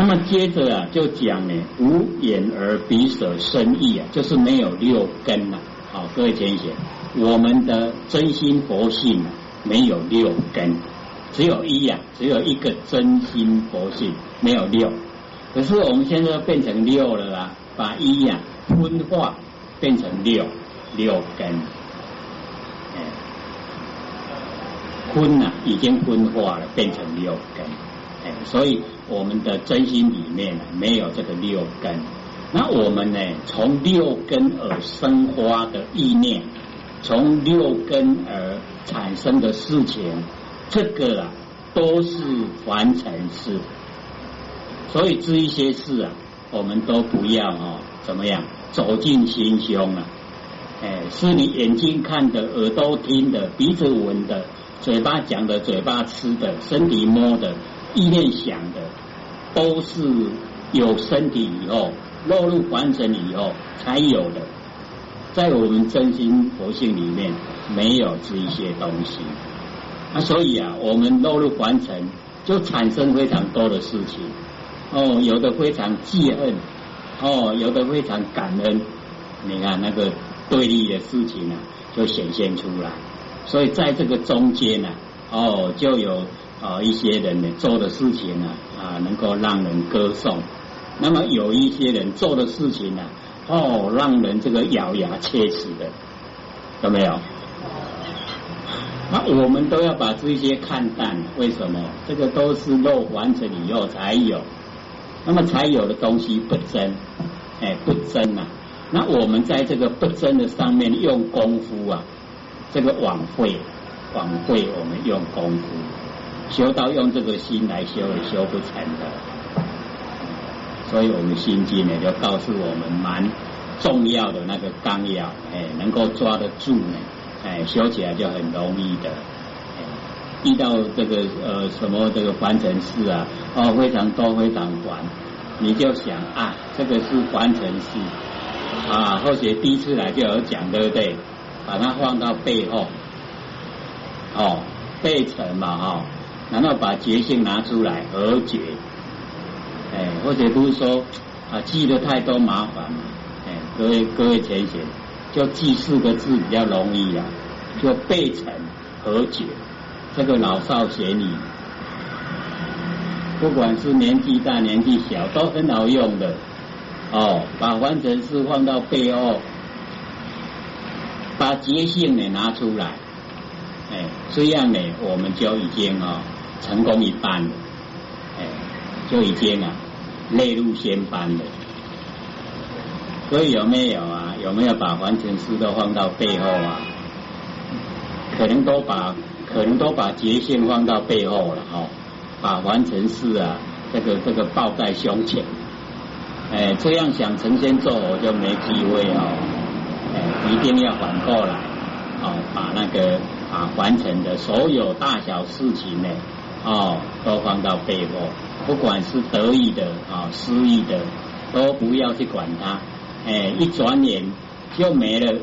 那么接着啊，就讲呢，无眼耳鼻舌身意啊，就是没有六根呐。好，各位同学，我们的真心佛性啊，没有六根，只有一呀，只有一个真心佛性，没有六。可是我们现在变成六了啦，把一呀分化变成六六根，哎，分呐已经分化了，变成六根，哎，所以我们的真心里面没有这个六根。那我们呢，从六根而生花的意念，从六根而产生的事情，这个啊都是凡尘事。所以这一些事啊，我们都不要哦，怎么样走进心胸啊？哎，是你眼睛看的、耳朵听的、鼻子闻的、嘴巴讲的、嘴巴吃的、身体摸的、意念想的，都是有身体以后落入凡尘以后才有的。在我们真心佛性里面，没有这一些东西。啊，所以啊，我们落入凡尘，就产生非常多的事情。哦，有的非常记恨，哦，有的非常感恩。你看那个对立的事情啊，就显现出来。所以在这个中间呢，哦，就有啊一些人呢做的事情呢啊，能够让人歌颂。那么有一些人做的事情呢，哦，让人这个咬牙切齿的，有没有？那我们都要把这些看淡。为什么？这个都是肉完成以后才有。那么才有的东西不真，哎，不真呐。那我们在这个不真的上面用功夫啊，这个枉费，枉费我们用功夫修道，用这个心来修也修不成的。所以我们心经呢，就告诉我们蛮重要的那个纲要，哎，能够抓得住呢，哎，修起来就很容易的。遇到这个呃什么这个凡尘事啊，哦非常多非常烦，你就想啊这个是凡尘事啊，或许第一次来就有讲对不对？把它放到背后，哦背尘嘛哈，然后把决心拿出来和解，哎或者不是说啊记得太多麻烦，哎各位各位浅显，就记四个字比较容易啊，就背尘和解。这个老少咸宜，不管是年纪大年纪小都很好用的哦。把完成式放到背后，把觉性呢拿出来，哎，这样呢我们就已经啊成功一半了，哎，就已经啊内入仙班了。所以有没有啊？有没有把完成事都放到背后啊？可能都把。可能都把节线放到背后了哈，把完成事啊，这个这个抱在胸前，哎，这样想成仙做我就没机会哦，哎，一定要反过来，哦，把那个啊完成的所有大小事情呢，哦，都放到背后，不管是得意的啊失意的，都不要去管它，哎，一转眼就没了，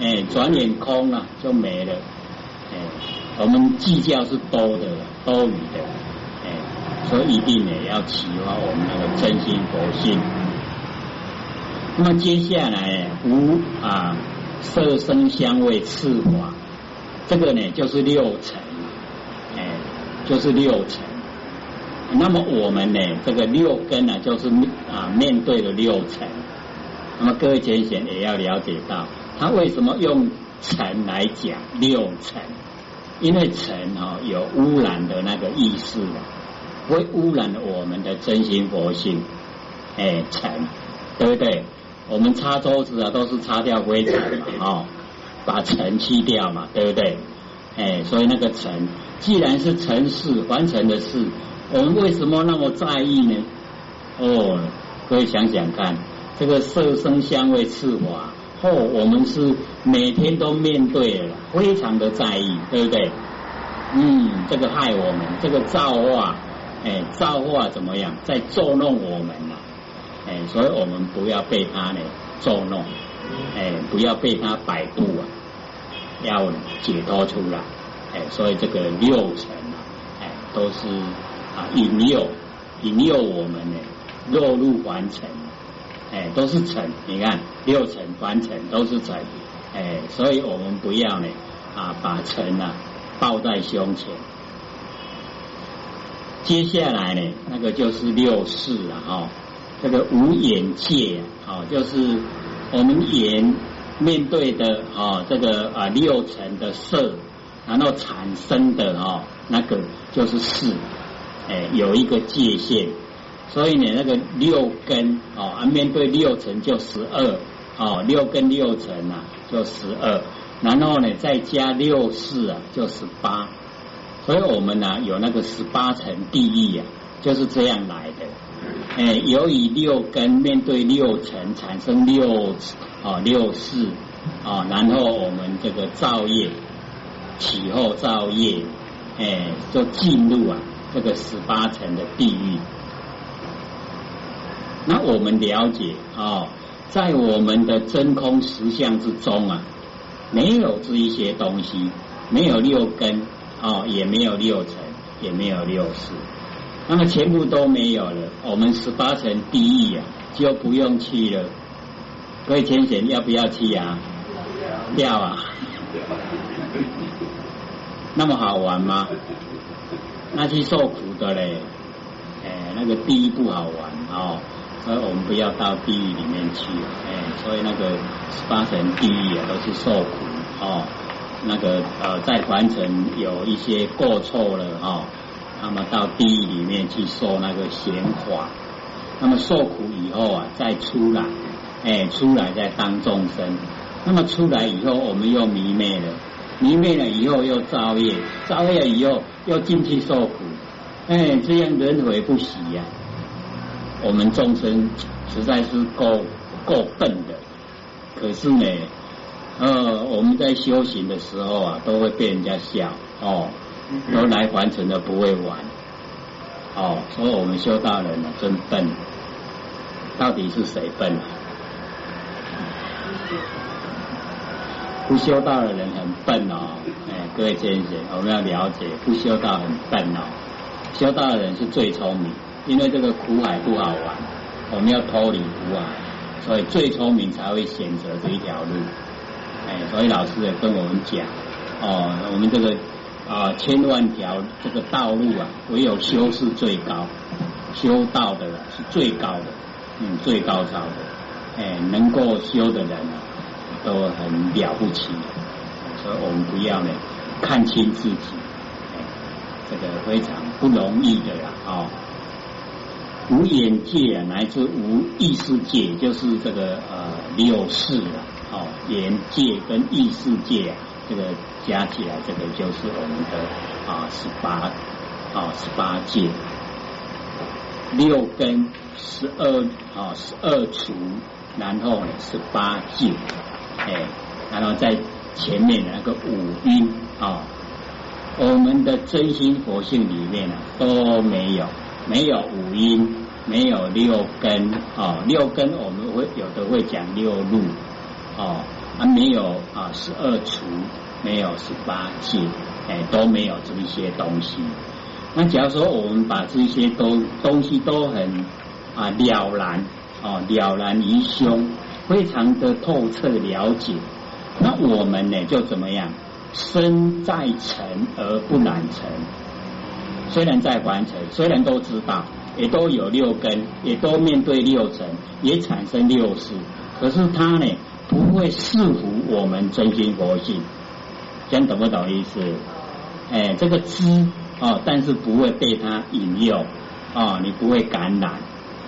哎，转眼空了就没了，哎。我们计较是多的，多余的，哎，所以一定呢要启发我们那个真心佛性。那么接下来无啊色声香味触法，这个呢就是六层，就是六层。那么我们呢这个六根呢就是啊面对的六层。那么各位前贤也要了解到，他为什么用层来讲六层？因为尘哈有污染的那个意思的，会污染我们的真心佛性。哎，尘，对不对？我们擦桌子啊，都是擦掉灰尘嘛，哦，把尘去掉嘛，对不对？哎，所以那个尘，既然是尘事，完成的事，我们为什么那么在意呢？哦，各位想想看，这个色声香味次法。哦，我们是每天都面对了，非常的在意，对不对？嗯，这个害我们，这个造化，哎，造化怎么样，在捉弄我们了？哎，所以我们不要被他呢捉弄，哎，不要被他摆布啊，要解脱出来，哎，所以这个六层啊，哎，都是啊引诱，引诱我们呢，落入凡尘，哎，都是尘。你看六尘凡尘都是尘，哎，所以我们不要呢啊，把尘啊抱在胸前。接下来呢，那个就是六世了哈，这个无眼界啊，就是我们眼面对的啊，这个啊六层的色，然后产生的啊那个就是四，哎，有一个界限，所以呢，那个六根哦啊，面对六层就十二，哦，六根六层啊就十二，然后呢再加六四啊就十八。所以我们呢有那个十八层地狱啊，就是这样来的。哎，由于六根面对六层产生六啊六四啊，然后我们这个造业起后造业，哎，就进入啊这个十八层的地狱。那我们了解啊，在我们的真空实相之中啊，没有这一些东西，没有六根。哦，也没有六层，也没有六世，那么全部都没有了。我们十八层地狱啊，就不用去了。各位天神，要不要去啊？要啊。那么好玩吗？那去受苦的嘞，哎，那个地狱不好玩哦，所以我们不要到地狱里面去。哎，所以那个十八层地狱啊，都是受苦哦。那个呃，在凡尘有一些过错了哦，那么到地狱里面去受那个闲法，那么受苦以后啊，再出来，哎，出来再当众生，那么出来以后，我们又迷昧了，迷昧了以后又造业，造业以后又进去受苦，哎，这样轮回不息呀。我们众生实在是够够笨的，可是呢。呃，我们在修行的时候啊，都会被人家笑哦，都来完成的不会玩哦，所以我们修道人呢真笨，到底是谁笨啊？不修道的人很笨哦，哎，各位先生，我们要了解，不修道很笨哦，修道的人是最聪明，因为这个苦海不好玩，我们要脱离苦海，所以最聪明才会选择这一条路。哎，所以老师也跟我们讲，哦，我们这个啊千万条这个道路啊，唯有修是最高，修道的人是最高的，嗯，最高超的，哎，能够修的人啊，都很了不起，所以我们不要呢看清自己，这个非常不容易的啦，哦，无眼界啊，乃至无意识界，就是这个呃六世啊。哦，眼界跟意识界啊，这个加起来，这个就是我们的啊十八啊十八界，六根十二啊十二除，然后呢十八界，哎，然后在前面那个五音啊，我们的真心佛性里面呢都没有，没有五音，没有六根啊，六根我们会有的会讲六路。哦，还没有啊，十二除，没有十八界，哎，都没有这一些东西。那假如说我们把这些都东西都很啊了然，哦了然于胸，非常的透彻了解，那我们呢就怎么样？身在尘而不染尘，虽然在凡尘，虽然都知道，也都有六根，也都面对六尘，也产生六识，可是他呢？不会束缚我们真心佛性，讲懂不懂意思？哎，这个知哦，但是不会被它引诱哦，你不会感染，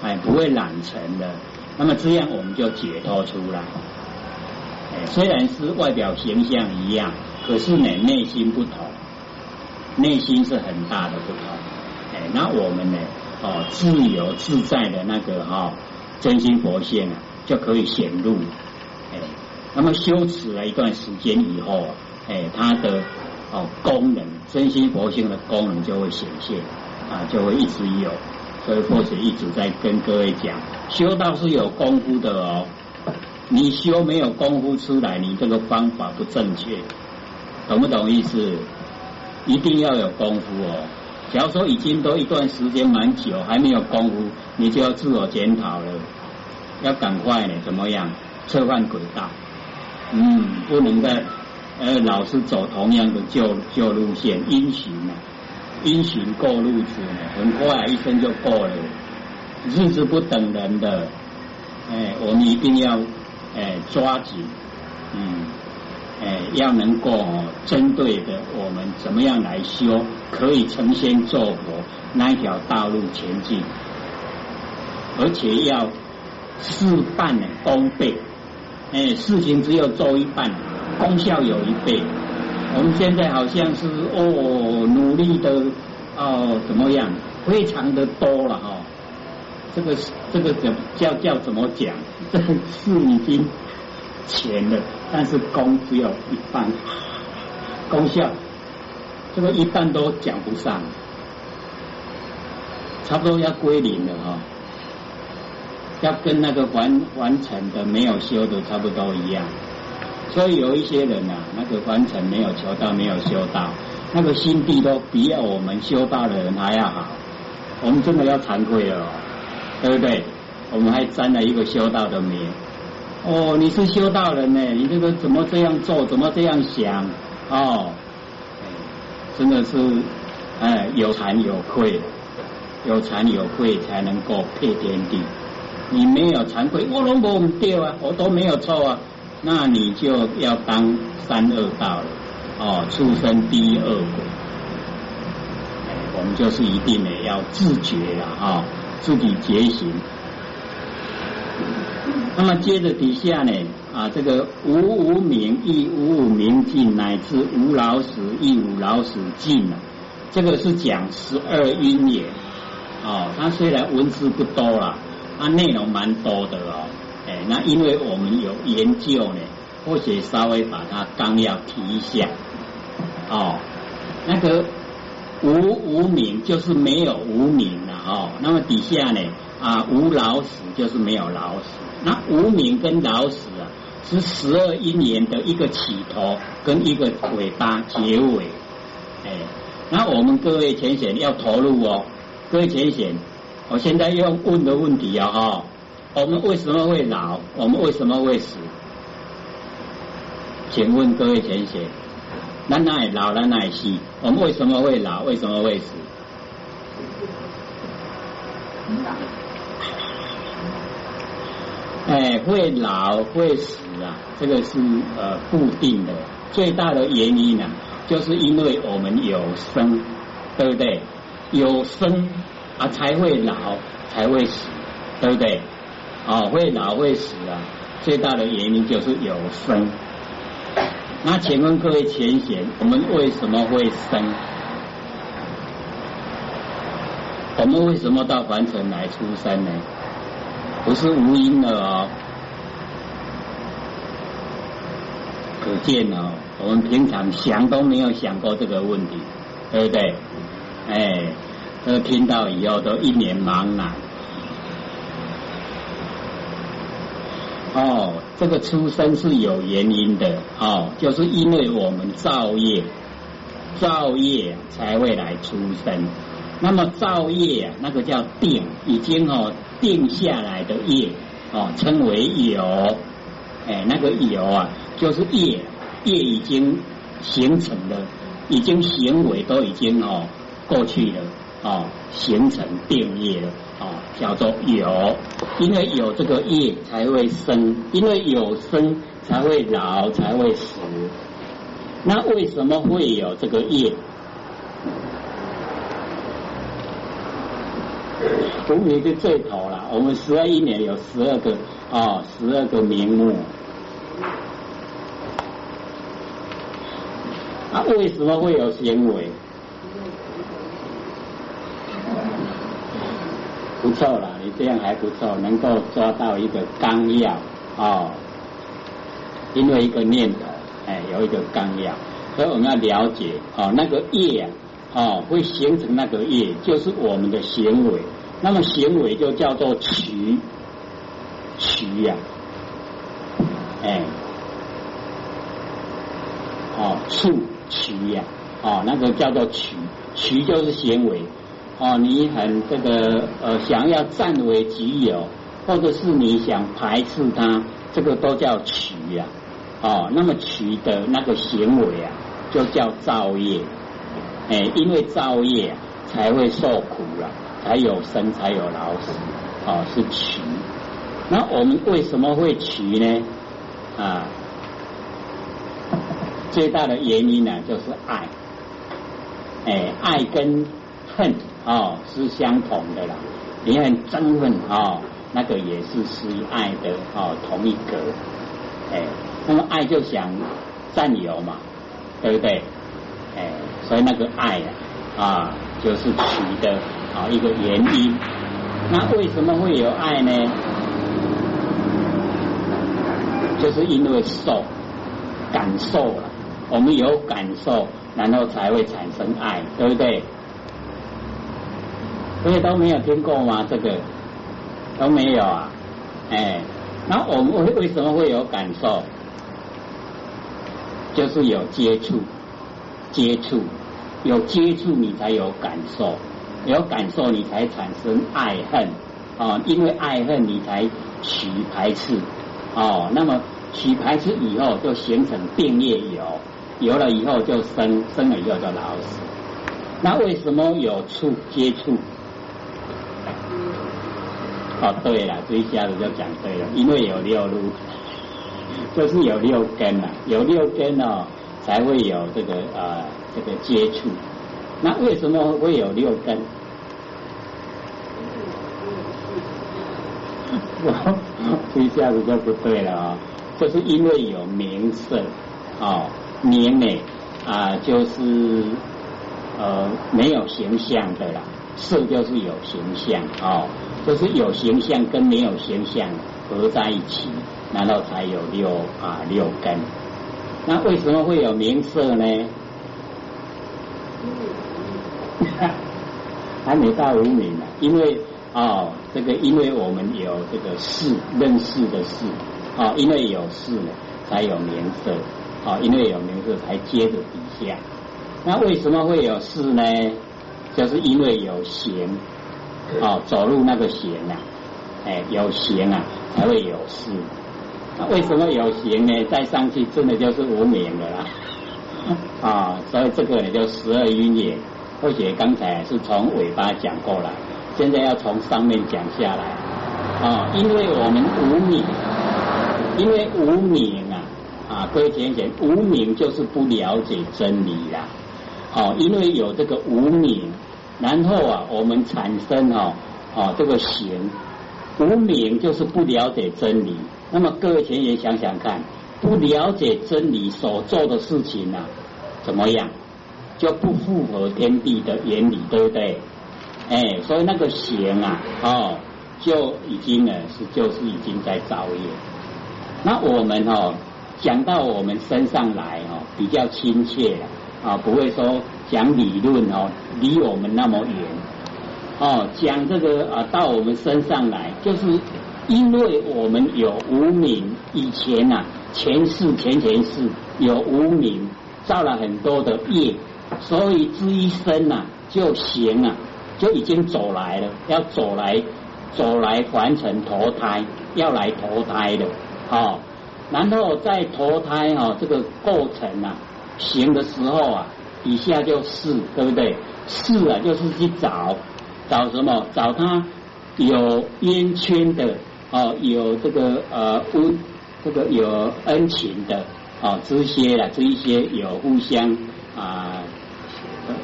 哎，不会染尘的。那么这样我们就解脱出来。哎，虽然是外表形象一样，可是呢，内心不同，内心是很大的不同。哎，那我们呢，哦，自由自在的那个哈真心佛性啊，就可以显露。哎，那么修持了一段时间以后，哎，它的哦功能，真心佛性的功能就会显现啊，就会一直有。所以或者一直在跟各位讲，修道是有功夫的哦。你修没有功夫出来，你这个方法不正确，懂不懂意思？一定要有功夫哦。假如说已经都一段时间蛮久，还没有功夫，你就要自我检讨了，要赶快呢，怎么样策换轨道？嗯，不能再呃老是走同样的旧旧路线，因循呢，因循过路子呢，很快一生就过了，日子不等人的，哎，我们一定要哎抓紧，嗯。哎，要能够针对的，我们怎么样来修，可以成仙做佛那一条道路前进，而且要事半功倍。哎，事情只有做一半，功效有一倍。我们现在好像是哦，努力的哦，怎么样，非常的多了哈。这个这个叫叫叫怎么讲？这个事已经。钱的，但是功只有一半，功效这个一半都讲不上，差不多要归零了哈，要跟那个完完成的没有修的差不多一样，所以有一些人呐，那个凡尘没有求到，没有修到，那个心地都比我们修道的人还要好，我们真的要惭愧了，对不对？我们还沾了一个修道的名。哦，你是修道人呢，你这个怎么这样做，怎么这样想？哦，真的是，哎，有惭有愧，有惭有愧才能够配天地。你没有惭愧，我拢无唔对啊，我都没有错啊，那你就要当三恶道了，哦，出生第一恶鬼。我们就是一定呢要自觉了啊，自己觉醒。那么接着底下呢啊，这个无无明亦无无明尽，乃至无老死亦无老死尽了。这个是讲十二因也哦。它虽然文字不多了，它内容蛮多的哦。那因为我们有研究呢，或许稍微把它纲要提一下哦。那个无无名就是没有无名了哦。那么底下呢啊，无老死就是没有老死。那无名跟老死啊，是十二因缘的一个起头跟一个尾巴结尾，哎，那我们各位浅显要投入哦，各位浅显，我现在要问的问题啊哈，我们为什么会老？我们为什么会死？请问各位浅显，那那老了那死？我们为什么会老？为什么会死？哎，会老会死啊，这个是呃固定的。最大的原因呢，就是因为我们有生，对不对？有生啊才会老，才会死，对不对？哦，会老会死啊，最大的原因就是有生。那请问各位前贤，我们为什么会生？我们为什么到凡尘来出生呢？不是无因的哦，可见哦，我们平常想都没有想过这个问题，对不对？哎，都听到以后都一脸茫然。哦，这个出生是有原因的哦，就是因为我们造业，造业才会来出生。那么造业啊，那个叫定，已经哦。定下来的业哦，称为有，哎，那个有啊，就是业，业已经形成了，已经行为都已经哦过去了哦，形成定业了哦，叫做有，因为有这个业才会生，因为有生才会老，才会死。那为什么会有这个业？无名的最头了，我们十二一年有十二个啊，十二个名目。啊，为什么会有行为？不错了，你这样还不错，能够抓到一个纲要哦。因为一个念头，哎，有一个纲要，所以我们要了解哦，那个业啊，哦，会形成那个业，就是我们的行为。那么行为就叫做取取呀，哎，哦，处取呀，哦，那个叫做取，取就是行为，哦，你很这个呃想要占为己有，或者是你想排斥他，这个都叫取呀，哦，那么取的那个行为啊，就叫造业，哎，因为造业才会受苦了，才有生，才有老死，哦，是取。那我们为什么会取呢？啊，最大的原因呢，就是爱。哎，爱跟恨哦是相同的啦。你很憎恨哦，那个也是失爱的哦，同一格。哎，那么爱就想占有嘛，对不对？哎，所以那个爱啊，啊，就是取的啊一个原因。那为什么会有爱呢？就是因为受感受了，我们有感受。然后才会产生爱，对不对？所以都没有听过吗？这个都没有啊，哎，那我们为为什么会有感受？就是有接触，接触，有接触你才有感受，有感受你才产生爱恨啊，因为爱恨你才取排斥哦，那么取排斥以后就形成定业有。有了以后就生，生了以后就老死。那为什么有触接触？哦，对了，这一下子就讲对了，因为有六路，就是有六根呐，有六根哦，才会有这个呃这个接触。那为什么会有六根？这一下子就不对了啊，就是因为有名色哦。年呢啊，就是呃没有形象的啦，色就是有形象哦，就是有形象跟没有形象合在一起，然后才有六啊六根。那为什么会有名色呢？还没到无名呢，因为哦这个因为我们有这个事认识的事哦，因为有事呢，才有名色。哦，因为有名字才接着底下。那为什么会有事呢？就是因为有行，哦，走路那个行啊，哎，有行啊，才会有事。那为什么有行呢？再上去真的就是无名的啦。啊，所以这个呢就十二因也。或许刚才是从尾巴讲过来，现在要从上面讲下来。啊，因为我们无名，因为无名。啊，各位浅浅，无名就是不了解真理啦。哦，因为有这个无名，然后啊，我们产生哦哦这个行，无名就是不了解真理。那么各位浅浅想想看，不了解真理所做的事情呢，怎么样？就不符合天地的原理，对不对？哎，所以那个行啊，哦，就已经呢是就是已经在造业。那我们哦。讲到我们身上来哦，比较亲切啊，不会说讲理论哦，离我们那么远哦。讲这个啊，到我们身上来，就是因为我们有无名，以前呐，前世前前世有无名，造了很多的业，所以这一生呐就行啊，就已经走来了，要走来走来完成投胎，要来投胎的哦。然后在投胎哈这个过程啊，行的时候啊，底下就是对不对？是啊，就是去找找什么？找他有冤圈的哦，有这个呃恩这个有恩情的哦，这些啊，这一些有互相啊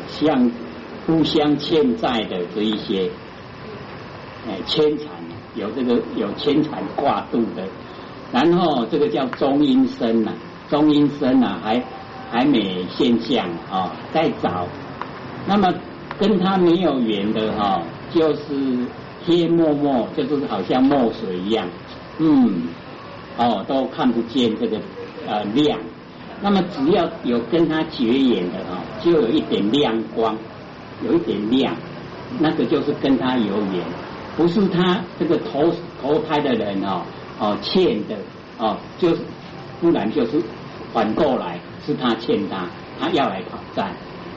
像互相欠债的这一些哎牵缠有这个有牵缠挂度的。然后这个叫中阴身呐，中阴身呐还还没现象啊，再找，那么跟他没有缘的哈，就是黑默默，就是好像墨水一样，嗯，哦都看不见这个呃亮，那么只要有跟他结缘的哈，就有一点亮光，有一点亮，那个就是跟他有缘，不是他这个投投胎的人哦。哦，欠的哦，就是，不然就是反过来是他欠他，他要来讨债，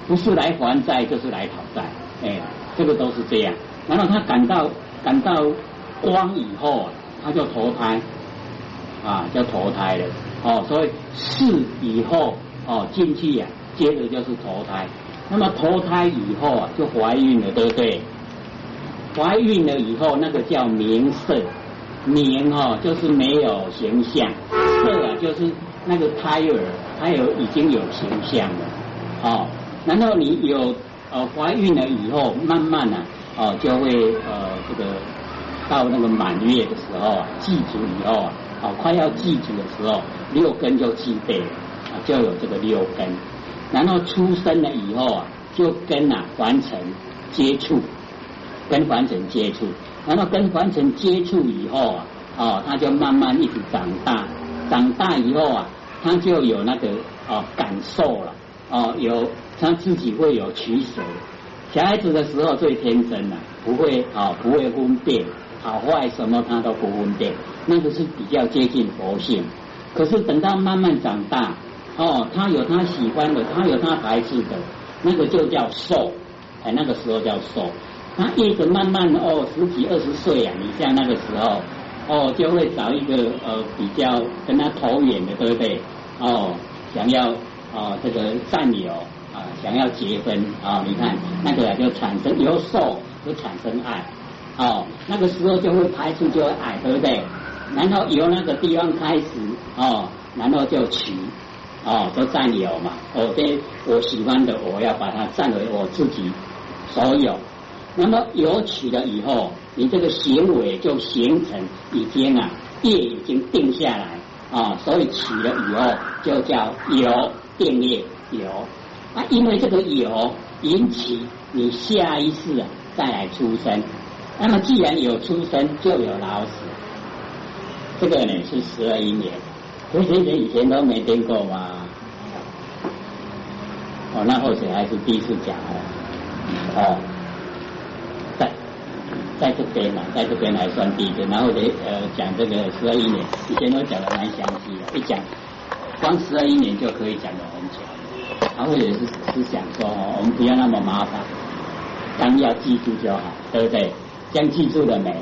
不是来还债就是来讨债，哎，这个都是这样。然后他感到感到光以后，他就投胎，啊，就投胎了。哦，所以是以后哦进去呀，接着就是投胎。那么投胎以后啊，就怀孕了，对不对？怀孕了以后，那个叫名色，名哦就是没有形象，色啊就是那个胎儿，胎儿已经有形象了，哦。然后你有呃怀孕了以后，慢慢呢哦就会呃这个到那个满月的时候啊，祭祖以后啊，哦快要祭祖的时候，六根就具备了啊，就有这个六根。然后出生了以后啊，就跟啊凡尘接触，跟凡尘接触，然后跟凡尘接触以后啊，哦他就慢慢一直长大，长大以后啊，他就有那个哦感受了，哦有。他自己会有取舍，小孩子的时候最天真了，不会啊，不会分辨好坏什么，他都不分辨，那个是比较接近佛性。可是等到慢慢长大，哦，他有他喜欢的，他有他排斥的，那个就叫受，哎，那个时候叫受。他一直慢慢哦，十几二十岁啊，你像那个时候，哦，就会找一个呃比较跟他投缘的，对不对？哦，想要哦这个占有。啊，想要结婚啊，你看那个就产生由受就产生爱，哦，那个时候就会排除就会爱，对不对？然后由那个地方开始哦，然后就取哦，就占有嘛。我对我喜欢的，我要把它占为我自己所有。那么有取了以后，你这个行为就形成已经啊业已经定下来啊，所以起了以后就叫有定业有。啊，因为这个有引起你下一世啊再来出生，那么既然有出生，就有老死。这个呢是十二因缘，同学以前都没听过吗？哦，那或者还是第一次讲哦。哦，在这边嘛，在这边来算第一个，然后得呃讲这个十二一年，以前都讲的蛮详细的，一讲光十二一年就可以讲的很久。然后也是是想说哦，我们不要那么麻烦，当要记住就好，对不对？这样记住了没？